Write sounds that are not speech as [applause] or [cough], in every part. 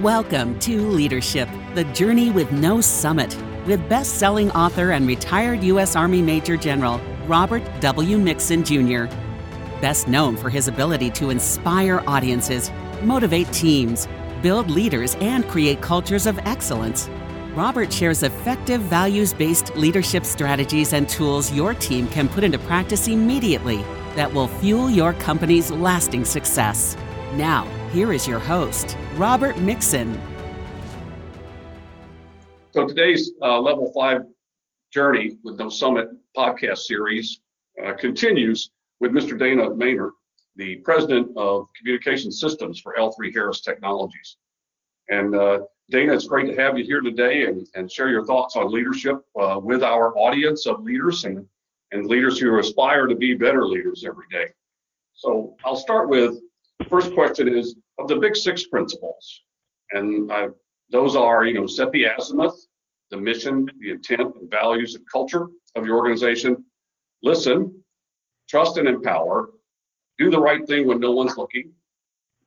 Welcome to Leadership, the journey with no summit, with best selling author and retired U.S. Army Major General Robert W. Mixon Jr. Best known for his ability to inspire audiences, motivate teams, build leaders, and create cultures of excellence. Robert shares effective values based leadership strategies and tools your team can put into practice immediately that will fuel your company's lasting success. Now, here is your host, Robert Mixon. So today's uh, level five journey with No Summit podcast series uh, continues with Mr. Dana Mehnert, the president of communication systems for L3 Harris Technologies. And uh, Dana, it's great to have you here today and, and share your thoughts on leadership uh, with our audience of leaders and, and leaders who aspire to be better leaders every day. So I'll start with the first question is of the big six principles, and uh, those are, you know, set the azimuth, the mission, the intent, and values and culture of your organization. Listen, trust and empower. Do the right thing when no one's looking.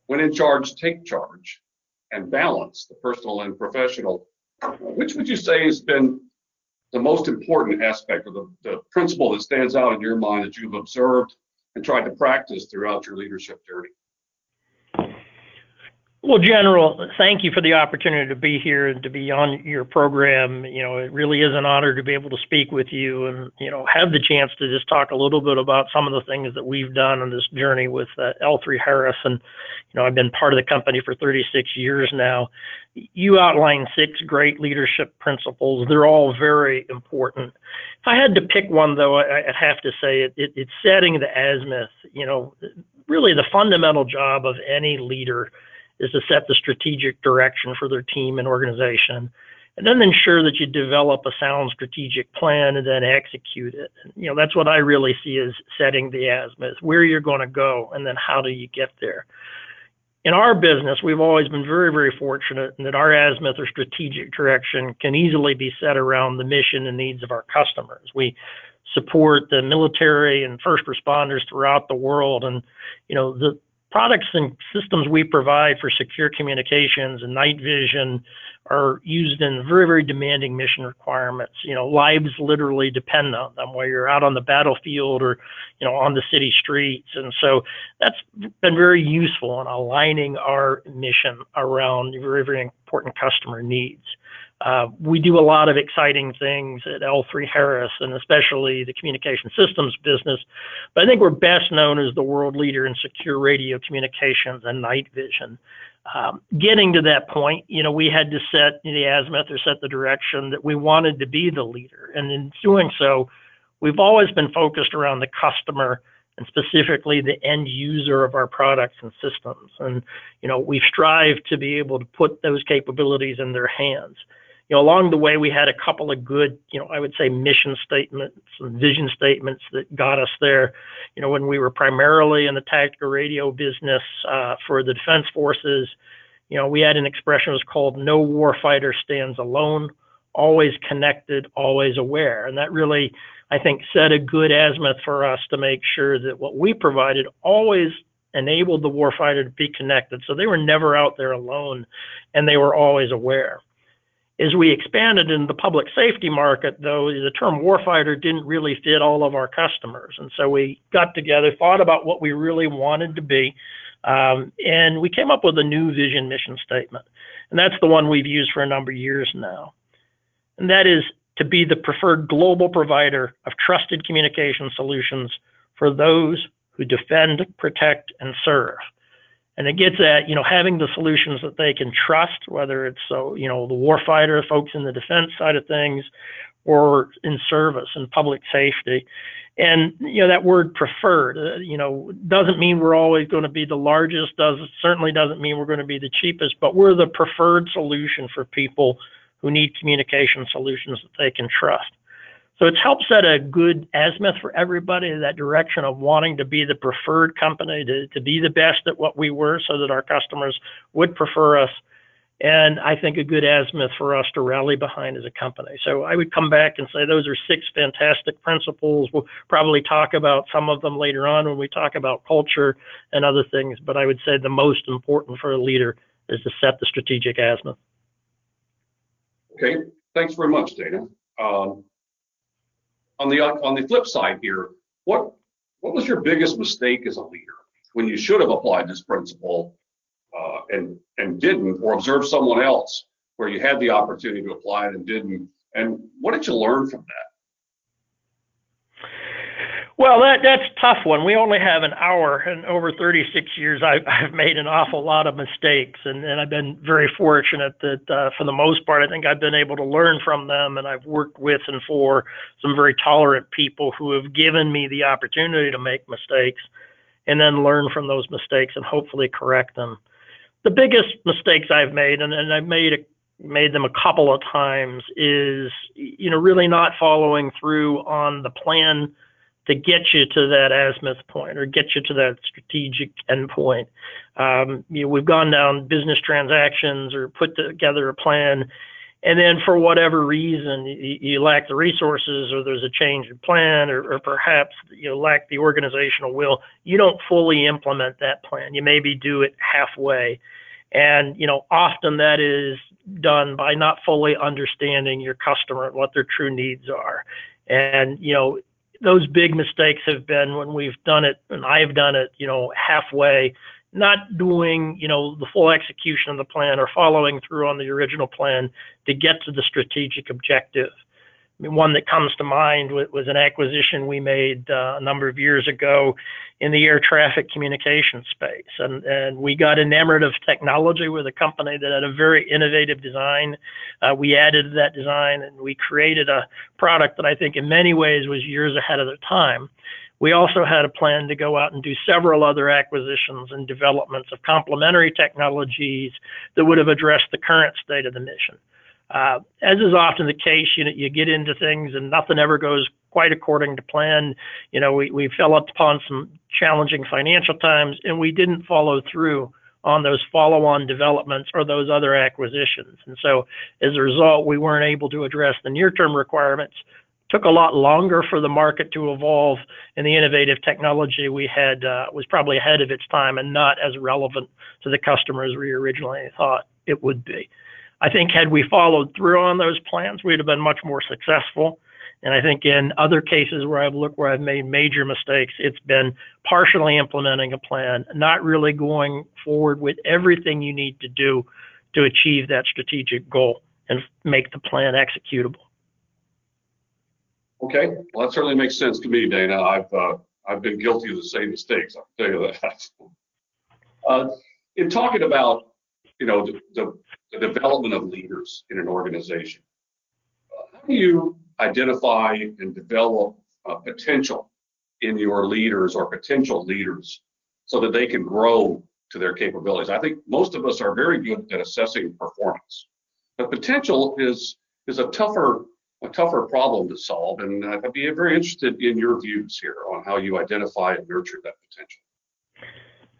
When in charge, take charge, and balance the personal and professional. Which would you say has been the most important aspect of the, the principle that stands out in your mind that you've observed and tried to practice throughout your leadership journey? Well, General, thank you for the opportunity to be here and to be on your program. You know, it really is an honor to be able to speak with you and, you know, have the chance to just talk a little bit about some of the things that we've done on this journey with uh, L3 Harris. And, you know, I've been part of the company for 36 years now. You outlined six great leadership principles. They're all very important. If I had to pick one, though, I, would have to say it, it, it's setting the azimuth. You know, really the fundamental job of any leader is to set the strategic direction for their team and organization and then ensure that you develop a sound strategic plan and then execute it. You know, that's what I really see as setting the azimuth, where you're going to go, and then how do you get there. In our business, we've always been very, very fortunate in that our azimuth or strategic direction can easily be set around the mission and needs of our customers. We support the military and first responders throughout the world, and you know the products and systems we provide for secure communications and night vision are used in very, very demanding mission requirements. You know, lives literally depend on them, whether you're out on the battlefield or, you know, on the city streets. And so that's been very useful in aligning our mission around very, very important customer needs. Uh, we do a lot of exciting things at L3 Harris and especially the communication systems business. But I think we're best known as the world leader in secure radio communications and night vision. Um, getting to that point, you know, we had to set the azimuth or set the direction that we wanted to be the leader. And in doing so, we've always been focused around the customer and specifically the end user of our products and systems. And, you know, we strive to be able to put those capabilities in their hands you know, along the way, we had a couple of good, you know, I would say mission statements and vision statements that got us there. You know, when we were primarily in the tactical radio business uh, for the defense forces, you know, we had an expression that was called "No warfighter stands alone." Always connected, always aware, and that really, I think, set a good azimuth for us to make sure that what we provided always enabled the warfighter to be connected. So they were never out there alone, and they were always aware. As we expanded in the public safety market, though, the term warfighter didn't really fit all of our customers. And so we got together, thought about what we really wanted to be, um, and we came up with a new vision mission statement. And that's the one we've used for a number of years now. And that is to be the preferred global provider of trusted communication solutions for those who defend, protect, and serve. And it gets at, you know, having the solutions that they can trust, whether it's, so, you know, the warfighter, folks in the defense side of things, or in service and public safety. And, you know, that word preferred, uh, you know, doesn't mean we're always going to be the largest, does certainly doesn't mean we're going to be the cheapest, but we're the preferred solution for people who need communication solutions that they can trust. So it's helped set a good azimuth for everybody in that direction of wanting to be the preferred company, to, to be the best at what we were so that our customers would prefer us. And I think a good azimuth for us to rally behind as a company. So I would come back and say those are six fantastic principles. We'll probably talk about some of them later on when we talk about culture and other things. But I would say the most important for a leader is to set the strategic azimuth. Okay, thanks very much, Dana. Um, on the on the flip side here, what what was your biggest mistake as a leader when you should have applied this principle uh, and and didn't, or observed someone else where you had the opportunity to apply it and didn't? And what did you learn from that? Well, that that's a tough one. We only have an hour, and over 36 years, I, I've made an awful lot of mistakes, and, and I've been very fortunate that, uh, for the most part, I think I've been able to learn from them, and I've worked with and for some very tolerant people who have given me the opportunity to make mistakes, and then learn from those mistakes and hopefully correct them. The biggest mistakes I've made, and, and I've made a made them a couple of times is you know really not following through on the plan to get you to that azimuth point or get you to that strategic endpoint. Um, you know, we've gone down business transactions or put together a plan, and then for whatever reason you, you lack the resources or there's a change in plan or, or perhaps you know, lack the organizational will. You don't fully implement that plan. You maybe do it halfway, and you know often that is done by not fully understanding your customer and what their true needs are. And you know those big mistakes have been when we've done it, and I've done it, you know, halfway, not doing, you know, the full execution of the plan or following through on the original plan to get to the strategic objective. One that comes to mind was an acquisition we made uh, a number of years ago in the air traffic communication space. And, and we got enamored of technology with a company that had a very innovative design. Uh, we added to that design and we created a product that I think in many ways was years ahead of the time. We also had a plan to go out and do several other acquisitions and developments of complementary technologies that would have addressed the current state of the mission. Uh, as is often the case, you know, you get into things and nothing ever goes quite according to plan. You know, we, we fell upon some challenging financial times and we didn't follow through on those follow-on developments or those other acquisitions. And so as a result, we weren't able to address the near-term requirements. Took a lot longer for the market to evolve, and the innovative technology we had uh, was probably ahead of its time and not as relevant to the customers we originally thought it would be. I think had we followed through on those plans, we'd have been much more successful. And I think in other cases where I've looked where I've made major mistakes, it's been partially implementing a plan, not really going forward with everything you need to do to achieve that strategic goal and make the plan executable. Okay, well that certainly makes sense to me, Dana. I've uh, I've been guilty of the same mistakes. I'll tell you that. Uh, in talking about you know the, the the development of leaders in an organization. Uh, how do you identify and develop uh, potential in your leaders or potential leaders so that they can grow to their capabilities? I think most of us are very good at assessing performance, but potential is is a tougher a tougher problem to solve, and I'd be very interested in your views here on how you identify and nurture that potential.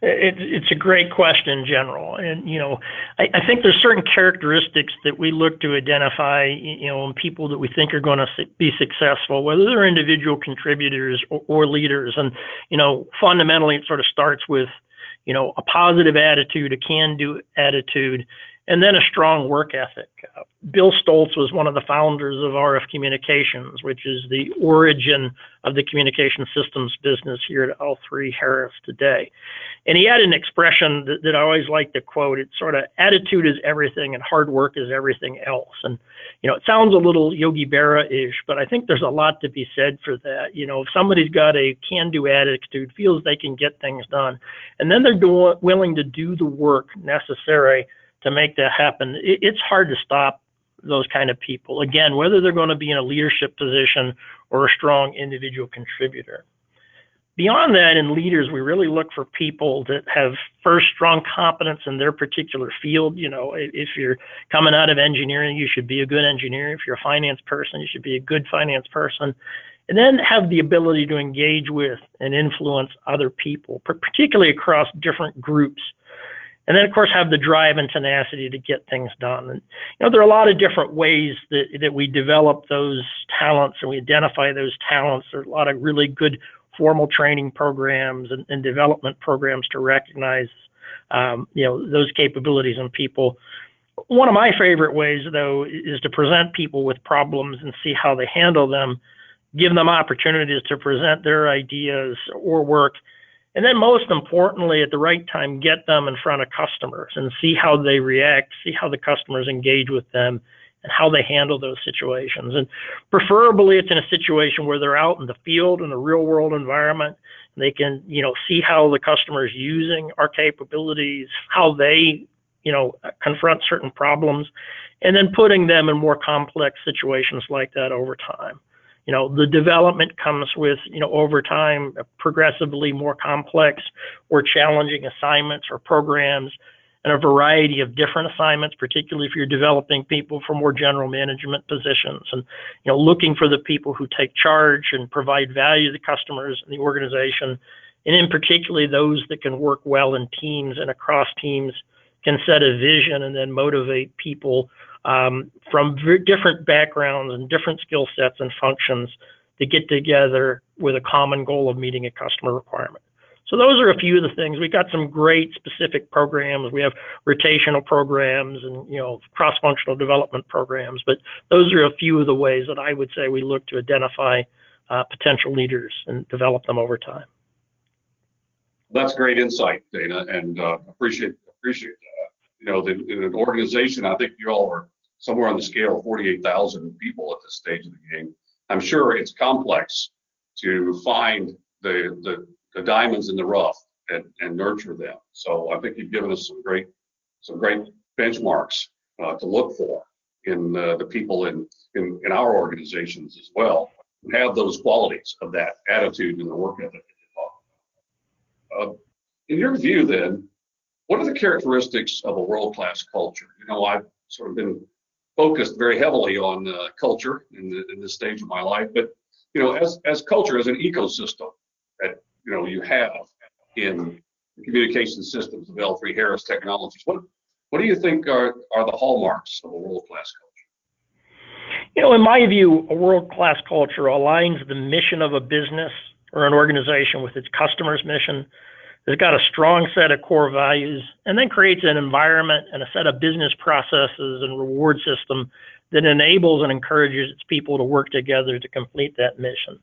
It, it's a great question in general. And, you know, I, I, think there's certain characteristics that we look to identify, you know, in people that we think are going to be successful, whether they're individual contributors or, or leaders. And, you know, fundamentally, it sort of starts with, you know, a positive attitude, a can do attitude, and then a strong work ethic. Uh, Bill Stolze was one of the founders of RF Communications, which is the origin of the communication systems business here at L3 Harris today. And he had an expression that, that I always like to quote. It's sort of attitude is everything and hard work is everything else. And, you know, it sounds a little Yogi Berra-ish, but I think there's a lot to be said for that. You know, if somebody's got a can-do attitude, feels they can get things done, and then they're do- willing to do the work necessary to make that happen, it, it's hard to stop those kind of people. Again, whether they're going to be in a leadership position or a strong individual contributor. Beyond that, in leaders, we really look for people that have first strong competence in their particular field. You know, if you're coming out of engineering, you should be a good engineer. If you're a finance person, you should be a good finance person. And then have the ability to engage with and influence other people, particularly across different groups and then of course have the drive and tenacity to get things done and you know there are a lot of different ways that, that we develop those talents and we identify those talents there are a lot of really good formal training programs and, and development programs to recognize um, you know, those capabilities in people. One of my favorite ways, though, is to present people with problems and see how they handle them, give them opportunities to present their ideas or work, and then most importantly, at the right time, get them in front of customers and see how they react, see how the customers engage with them, and how they handle those situations. And preferably, it's in a situation where they're out in the field in a real world environment. They can, you know, see how the customer is using our capabilities, how they, you know, confront certain problems, and then putting them in more complex situations like that over time. You know, the development comes with, you know, over time, progressively more complex or challenging assignments or programs and a variety of different assignments, particularly if you're developing people for more general management positions. And you know looking for the people who take charge and provide value to customers and the organization, and in particularly those that can work well in teams and across teams can set a vision and then motivate people um, from different backgrounds and different skill sets and functions to get together with a common goal of meeting a customer requirement. So those are a few of the things. We've got some great specific programs. We have rotational programs and you know cross-functional development programs. But those are a few of the ways that I would say we look to identify uh, potential leaders and develop them over time. That's great insight, Dana, and uh, appreciate appreciate that. You know, the, in an organization, I think you all are somewhere on the scale of 48,000 people at this stage of the game. I'm sure it's complex to find the the the diamonds in the rough and, and nurture them. So I think you've given us some great some great benchmarks uh, to look for in uh, the people in, in in our organizations as well who have those qualities of that attitude and the work ethic. Uh, in your view, then, what are the characteristics of a world-class culture? You know, I've sort of been focused very heavily on uh, culture in, the, in this stage of my life, but you know, as as culture as an ecosystem that you know you have in the communication systems of L3 Harris Technologies. What what do you think are are the hallmarks of a world class culture? You know, in my view, a world class culture aligns the mission of a business or an organization with its customer's mission. It's got a strong set of core values and then creates an environment and a set of business processes and reward system that enables and encourages its people to work together to complete that mission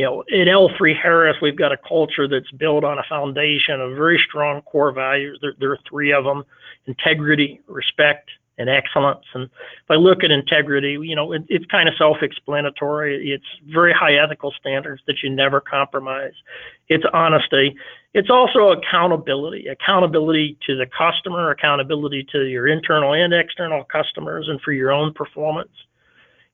you know, at L3 Harris, we've got a culture that's built on a foundation of very strong core values. There, there are three of them integrity, respect, and excellence. And if I look at integrity, you know, it, it's kind of self-explanatory. It's very high ethical standards that you never compromise. It's honesty. It's also accountability, accountability to the customer, accountability to your internal and external customers, and for your own performance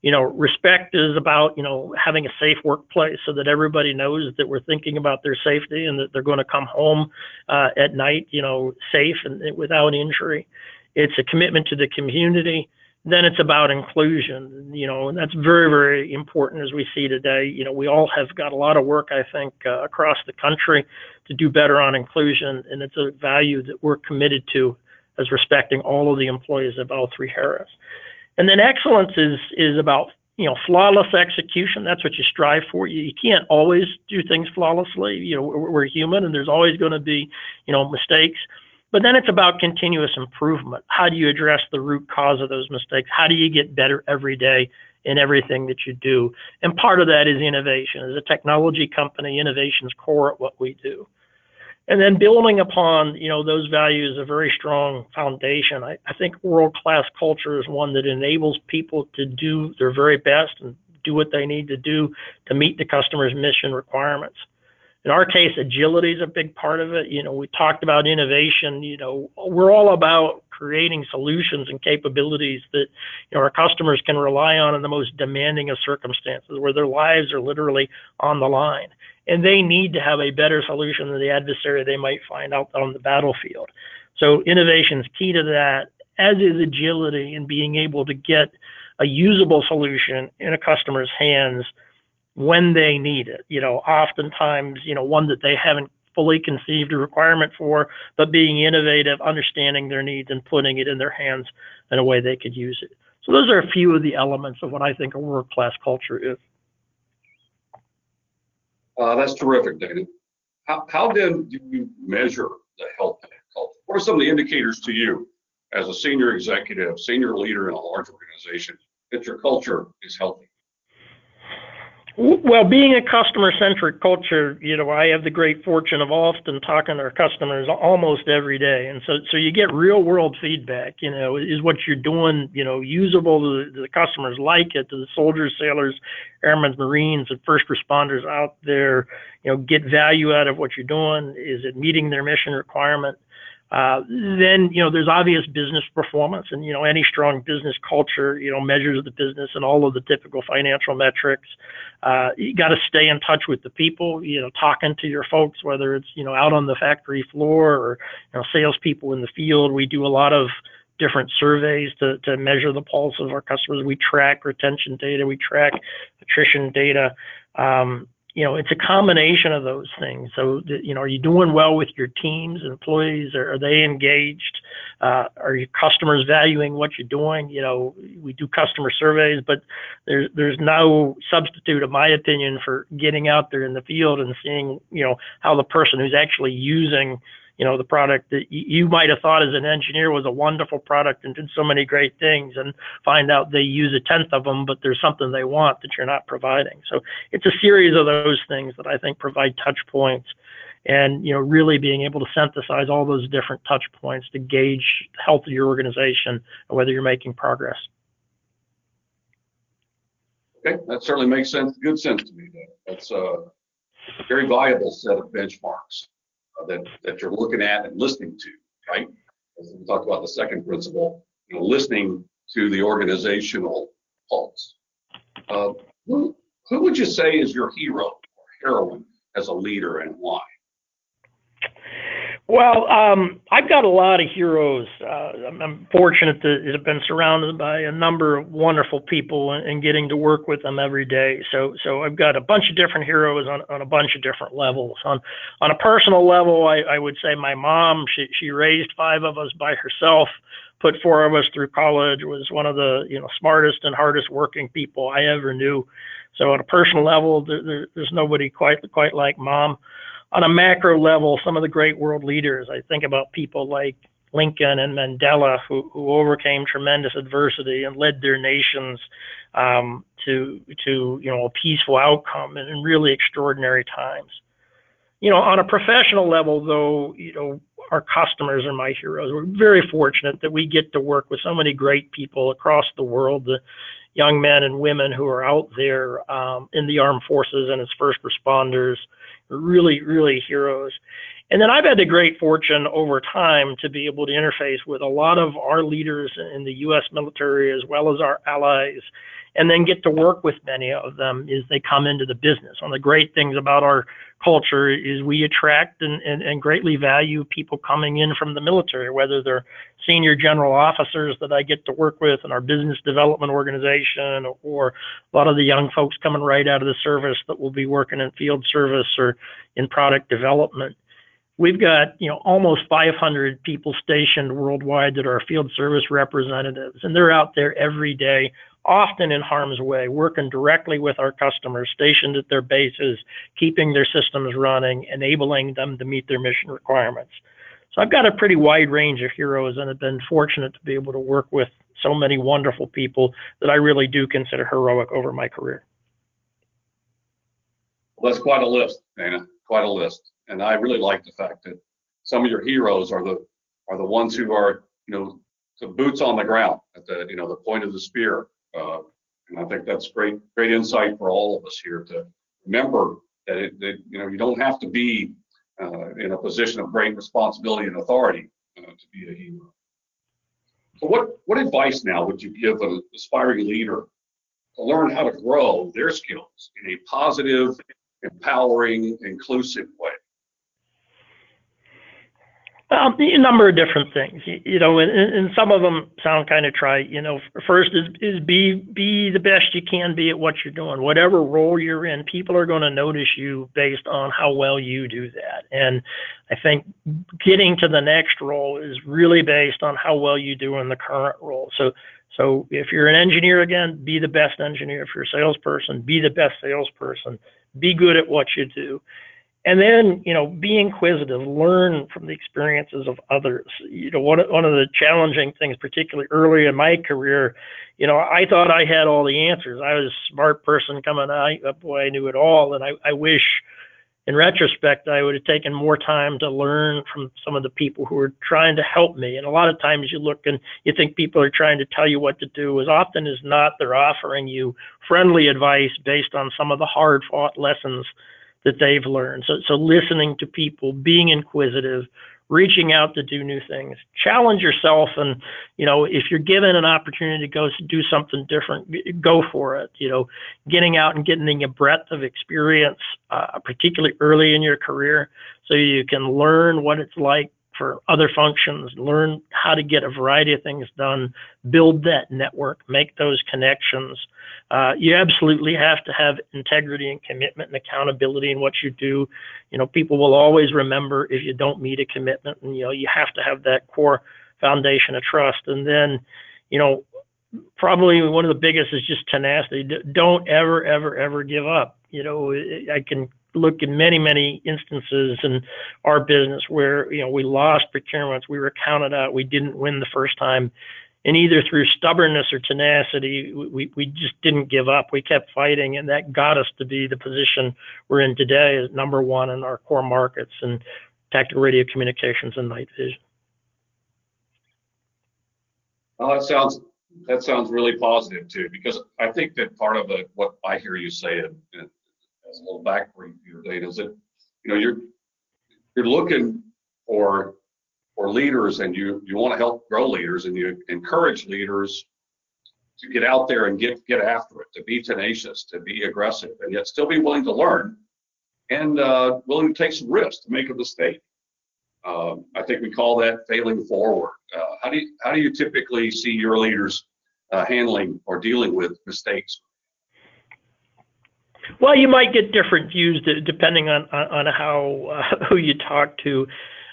you know, respect is about, you know, having a safe workplace so that everybody knows that we're thinking about their safety and that they're going to come home uh, at night, you know, safe and without injury. It's a commitment to the community. Then it's about inclusion, you know, and that's very, very important as we see today. You know, we all have got a lot of work, I think, uh, across the country to do better on inclusion, and it's a value that we're committed to as respecting all of the employees of L3 Harris. And then excellence is is about you know flawless execution. That's what you strive for. You, you can't always do things flawlessly. You know we're, we're human, and there's always going to be you know mistakes. But then it's about continuous improvement. How do you address the root cause of those mistakes? How do you get better every day in everything that you do? And part of that is innovation. As a technology company, innovation is core at what we do and then building upon you know those values a very strong foundation. I, I think world class culture is one that enables people to do their very best and do what they need to do to meet the customer's mission requirements. In our case agility is a big part of it. You know we talked about innovation. You know we're all about creating solutions and capabilities that you know our customers can rely on in the most demanding of circumstances where their lives are literally on the line and they need to have a better solution than the adversary they might find out on the battlefield. So innovation is key to that, as is agility and being able to get a usable solution in a customer's hands when they need it. You know, oftentimes, you know, one that they haven't fully conceived a requirement for, but being innovative, understanding their needs, and putting it in their hands in a way they could use it. So those are a few of the elements of what I think a world-class culture is. Uh, that's terrific, Dana. How, how then do you measure the health of culture? what are some of the indicators to you as a senior executive, senior leader in a large organization that your culture is healthy? Well, being a customer centric culture, you know, I have the great fortune of often talking to our customers almost every day. And so, so you get real world feedback, you know, is what you're doing, you know, usable to the, the customers like it, to the soldiers, sailors, airmen, Marines, and first responders out there, you know, get value out of what you're doing. Is it meeting their mission requirement? Uh, then you know there's obvious business performance, and you know any strong business culture you know measures the business and all of the typical financial metrics. Uh, you got to stay in touch with the people, you know, talking to your folks, whether it's you know out on the factory floor or you know salespeople in the field. We do a lot of different surveys to, to measure the pulse of our customers. We track retention data, we track attrition data. Um, you know, it's a combination of those things. So, you know, are you doing well with your teams, employees? Are, are they engaged? Uh, are your customers valuing what you're doing? You know, we do customer surveys, but there's there's no substitute, in my opinion, for getting out there in the field and seeing, you know, how the person who's actually using you know the product that you might have thought as an engineer was a wonderful product and did so many great things and find out they use a tenth of them but there's something they want that you're not providing. So it's a series of those things that i think provide touch points and you know really being able to synthesize all those different touch points to gauge the health of your organization and whether you're making progress. Okay. That certainly makes sense good sense to me that's uh, a very viable set of benchmarks that, that you're looking at and listening to, right? As we talked about the second principle, you know, listening to the organizational pulse. Uh, who, who would you say is your hero or heroine as a leader and why? Well, um, I've got a lot of heroes. Uh, I'm, I'm, fortunate to have been surrounded by a number of wonderful people and, and, getting to work with them every day. So, so I've got a bunch of different heroes on, on a bunch of different levels. On, on a personal level, I, I would say my mom. She, she raised five of us by herself, put four of us through college. Was one of the you know smartest and hardest working people I ever knew. So, on a personal level, there, there, there's nobody quite quite like mom on a macro level, some of the great world leaders, I think about people like Lincoln and Mandela, who, who overcame tremendous adversity and led their nations um, to to you know a peaceful outcome in, in really extraordinary times. You know, on a professional level, though, you know, our customers are my heroes. We're very fortunate that we get to work with so many great people across the world. The young men and women who are out there um, in the armed forces and as first responders, really, really heroes. And then I've had the great fortune over time to be able to interface with a lot of our leaders in the U.S. military as well as our allies and then get to work with many of them as they come into the business. One of the great things about our culture is we attract and, and, and greatly value people coming in from the military, whether they're senior general officers that I get to work with in our business development organization, or a lot of the young folks coming right out of the service that will be working in field service or in product development. We've got, you know, almost 500 people stationed worldwide that are field service representatives, and they're out there every day often in harm's way, working directly with our customers stationed at their bases, keeping their systems running, enabling them to meet their mission requirements. So I've got a pretty wide range of heroes and have been fortunate to be able to work with so many wonderful people that I really do consider heroic over my career. Well, that's quite a list, Dana. Quite a list. And I really like the fact that some of your heroes are the are the ones who are, you know, the boots on the ground at the, you know, the point of the spear uh, and I think that's great, great insight for all of us here to remember that, it, that you know you don't have to be uh, in a position of great responsibility and authority uh, to be a hero. So what what advice now would you give an aspiring leader to learn how to grow their skills in a positive, empowering, inclusive way? Um, a number of different things, you know, and, and some of them sound kind of trite. You know, first is is be be the best you can be at what you're doing, whatever role you're in. People are going to notice you based on how well you do that, and I think getting to the next role is really based on how well you do in the current role. So, so if you're an engineer again, be the best engineer. If you're a salesperson, be the best salesperson. Be good at what you do and then you know be inquisitive learn from the experiences of others. You know one, one of the challenging things particularly early in my career you know i thought i had all the answers. I was a smart person coming out boy i knew it all and i, I wish in retrospect i would have taken more time to learn from some of the people who were trying to help me. And a lot of times you look and you think people are trying to tell you what to do. As often as not they're offering you friendly advice based on some of the hard fought lessons that they've learned. So, so listening to people, being inquisitive, reaching out to do new things, challenge yourself, and you know if you're given an opportunity to go do something different, go for it. You know, getting out and getting a breadth of experience, uh, particularly early in your career, so you can learn what it's like for other functions, learn how to get a variety of things done, build that network, make those connections. Uh, you absolutely have to have integrity and commitment and accountability in what you do. You know, people will always remember if you don't meet a commitment, and you know you have to have that core foundation of trust. And then, you know, probably one of the biggest is just tenacity. Don't ever, ever, ever give up. You know, I can look at many, many instances in our business where you know we lost procurements, we were counted out, we didn't win the first time, and either through stubbornness or tenacity, we we just didn't give up. We kept fighting, and that got us to be the position we're in today as number one in our core markets and tactical radio communications and night vision. Well, that sounds that sounds really positive too, because I think that part of it, what I hear you say, and as a little back for your data. is that you know you're you're looking for for leaders and you you want to help grow leaders and you encourage leaders to get out there and get get after it, to be tenacious, to be aggressive, and yet still be willing to learn and uh, willing to take some risks to make a mistake. Um, I think we call that failing forward. Uh, how do you how do you typically see your leaders uh, handling or dealing with mistakes well, you might get different views depending on on how uh, who you talk to.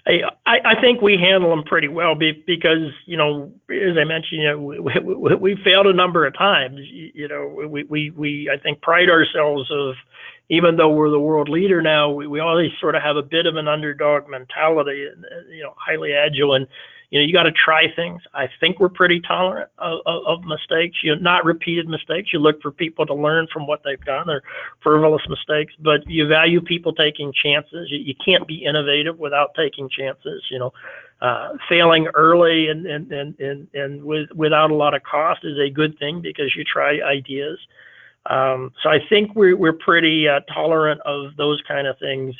I, I think we handle them pretty well be because you know as I mentioned you know we, we, we failed a number of times you know we, we we I think pride ourselves of even though we're the world leader now we, we always sort of have a bit of an underdog mentality you know highly agile and you know, you got to try things. I think we're pretty tolerant of, of, of, mistakes. You know, not repeated mistakes. You look for people to learn from what they've done or frivolous mistakes, but you value people taking chances. You, you can't be innovative without taking chances. You know, uh, failing early and and and and, and with, without a lot of cost is a good thing because you try ideas. Um, so I think we're we're pretty uh, tolerant of those kind of things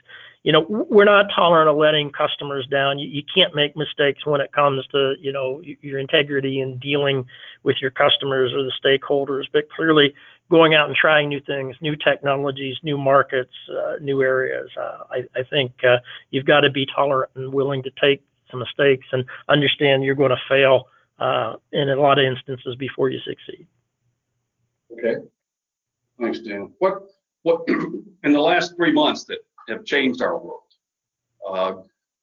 you know, we're not tolerant of letting customers down. You, you can't make mistakes when it comes to, you know, your integrity in dealing with your customers or the stakeholders. But clearly, going out and trying new things, new technologies, new markets, uh, new areas. Uh, I, I, think uh, you've got to be tolerant and willing to take some mistakes and understand you're going to fail uh, in a lot of instances before you succeed. Okay. Thanks, Dan. What what [clears throat] in the last three months that have changed our world. Uh,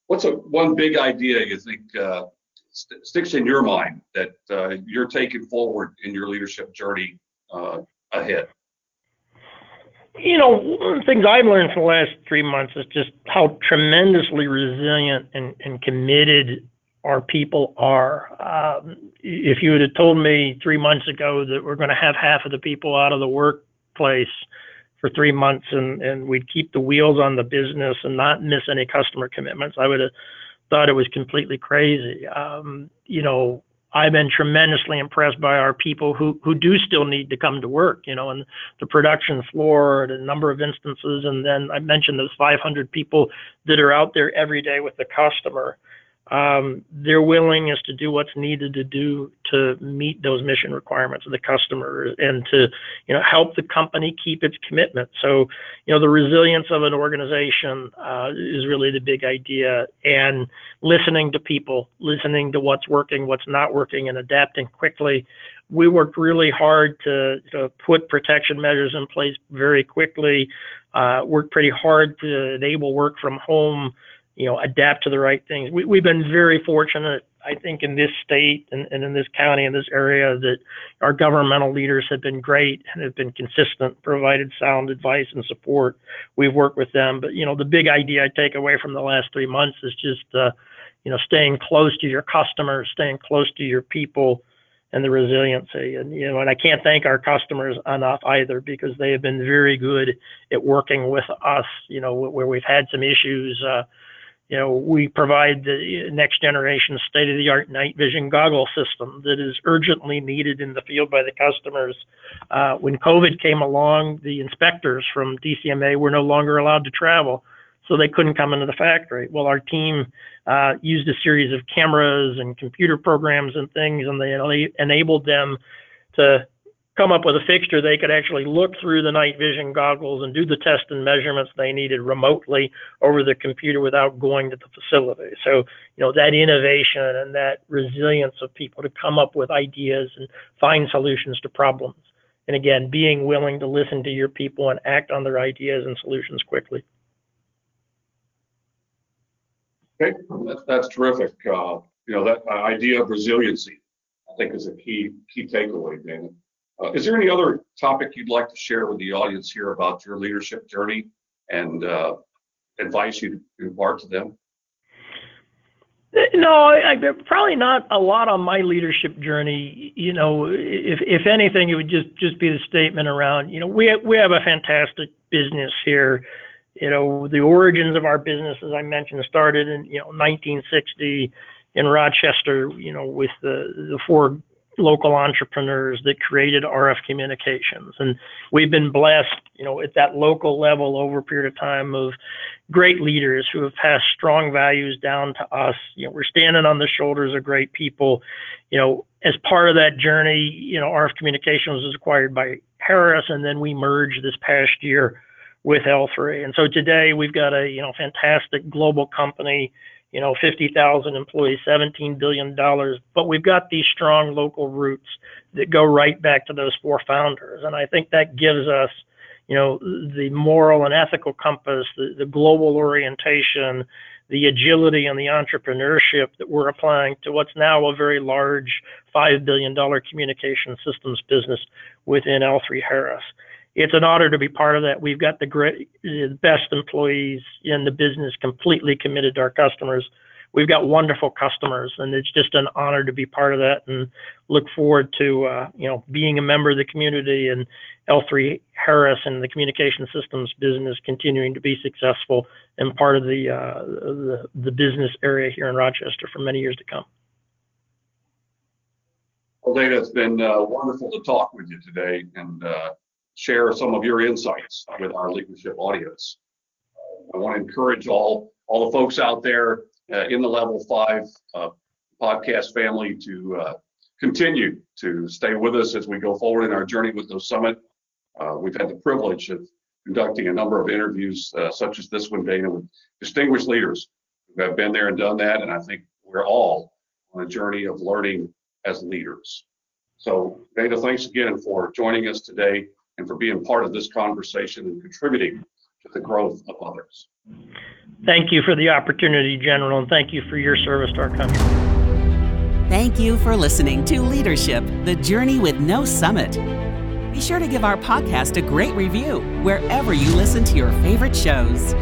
what's a one big idea you think uh, st- sticks in your mind that uh, you're taking forward in your leadership journey uh, ahead? You know, one of the things I've learned for the last three months is just how tremendously resilient and, and committed our people are. Um, if you would have told me three months ago that we're going to have half of the people out of the workplace for three months and, and we'd keep the wheels on the business and not miss any customer commitments, I would have thought it was completely crazy. Um, you know, I've been tremendously impressed by our people who, who do still need to come to work, you know, and the production floor, a number of instances. And then I mentioned those 500 people that are out there every day with the customer um, their willingness to do what's needed to do to meet those mission requirements of the customer and to you know help the company keep its commitment. So you know the resilience of an organization uh, is really the big idea. And listening to people listening to what's working what's not working and adapting quickly. We worked really hard to, to put protection measures in place very quickly. Uh, worked pretty hard to enable work from home you know, adapt to the right things. We, we've been very fortunate I think in this state and, and in this county, in this area, that our governmental leaders have been great and have been consistent, provided sound advice and support. We've worked with them. But, you know, the big idea I take away from the last three months is just, uh, you know, staying close to your customers, staying close to your people, and the resiliency. And you know, and I can't thank our customers enough either because they have been very good at working with us. You know, where we've had some issues. Uh, you know, we provide the next generation state of the art night vision goggle system that is urgently needed in the field by the customers. Uh, when COVID came along, the inspectors from DCMA were no longer allowed to travel so they couldn't come into the factory. Well, our team uh, used a series of cameras and computer programs and things, and they enabled them to come up with a fixture they could actually look through the night vision goggles and do the test and measurements they needed remotely over the computer without going to the facility. So, you know, that innovation and that resilience of people to come up with ideas and find solutions to problems. And again, being willing to listen to your people and act on their ideas and solutions quickly. Okay, that's, that's terrific. Uh, you know, that uh, idea of resiliency, I think is a key, key takeaway, Dana. Uh, is there any other topic you'd like to share with the audience here about your leadership journey and uh, advice you'd impart to them? No, I, I, probably not a lot on my leadership journey. You know, if if anything, it would just just be the statement around. You know, we have, we have a fantastic business here you know, the origins of our business, as I mentioned, started in, you know, 1960 in Rochester, you know, with the, the four local entrepreneurs that created RF Communications. And we've been blessed, you know, at that local level over a period of time of great leaders who have passed strong values down to us. You know, we're standing on the shoulders of great people. You know, as part of that journey, you know, RF Communications was acquired by Harris, and then we merged this past year with L3. And so today we've got a you know fantastic global company, you know 50,000 employees, 17 billion dollars, but we've got these strong local roots that go right back to those four founders. And I think that gives us you know the moral and ethical compass, the, the global orientation, the agility and the entrepreneurship that we're applying to what's now a very large $5 billion communication systems business within L3 Harris it's an honor to be part of that. We've got the great, the best employees in the business, completely committed to our customers. We've got wonderful customers, and it's just an honor to be part of that. And look forward to uh, you know being a member of the community and L3 Harris and the communication systems business continuing to be successful and part of the uh, the, the business area here in Rochester for many years to come. Well, Dana, it's been uh, wonderful to talk with you today, and uh, share some of your insights with our leadership audience. I want to encourage all all the folks out there uh, in the Level Five uh, podcast family to uh, continue to stay with us as we go forward in our journey with the Summit. Uh, we've had the privilege of conducting a number of interviews, uh, such as this one, Dana, with distinguished leaders who have been there and done that, and I think we're all on a journey of learning as leaders. So, Dana, thanks again for joining us today and for being part of this conversation and contributing to the growth of others. Thank you for the opportunity, General, and thank you for your service to our country. Thank you for listening to Leadership The Journey with No Summit. Be sure to give our podcast a great review wherever you listen to your favorite shows.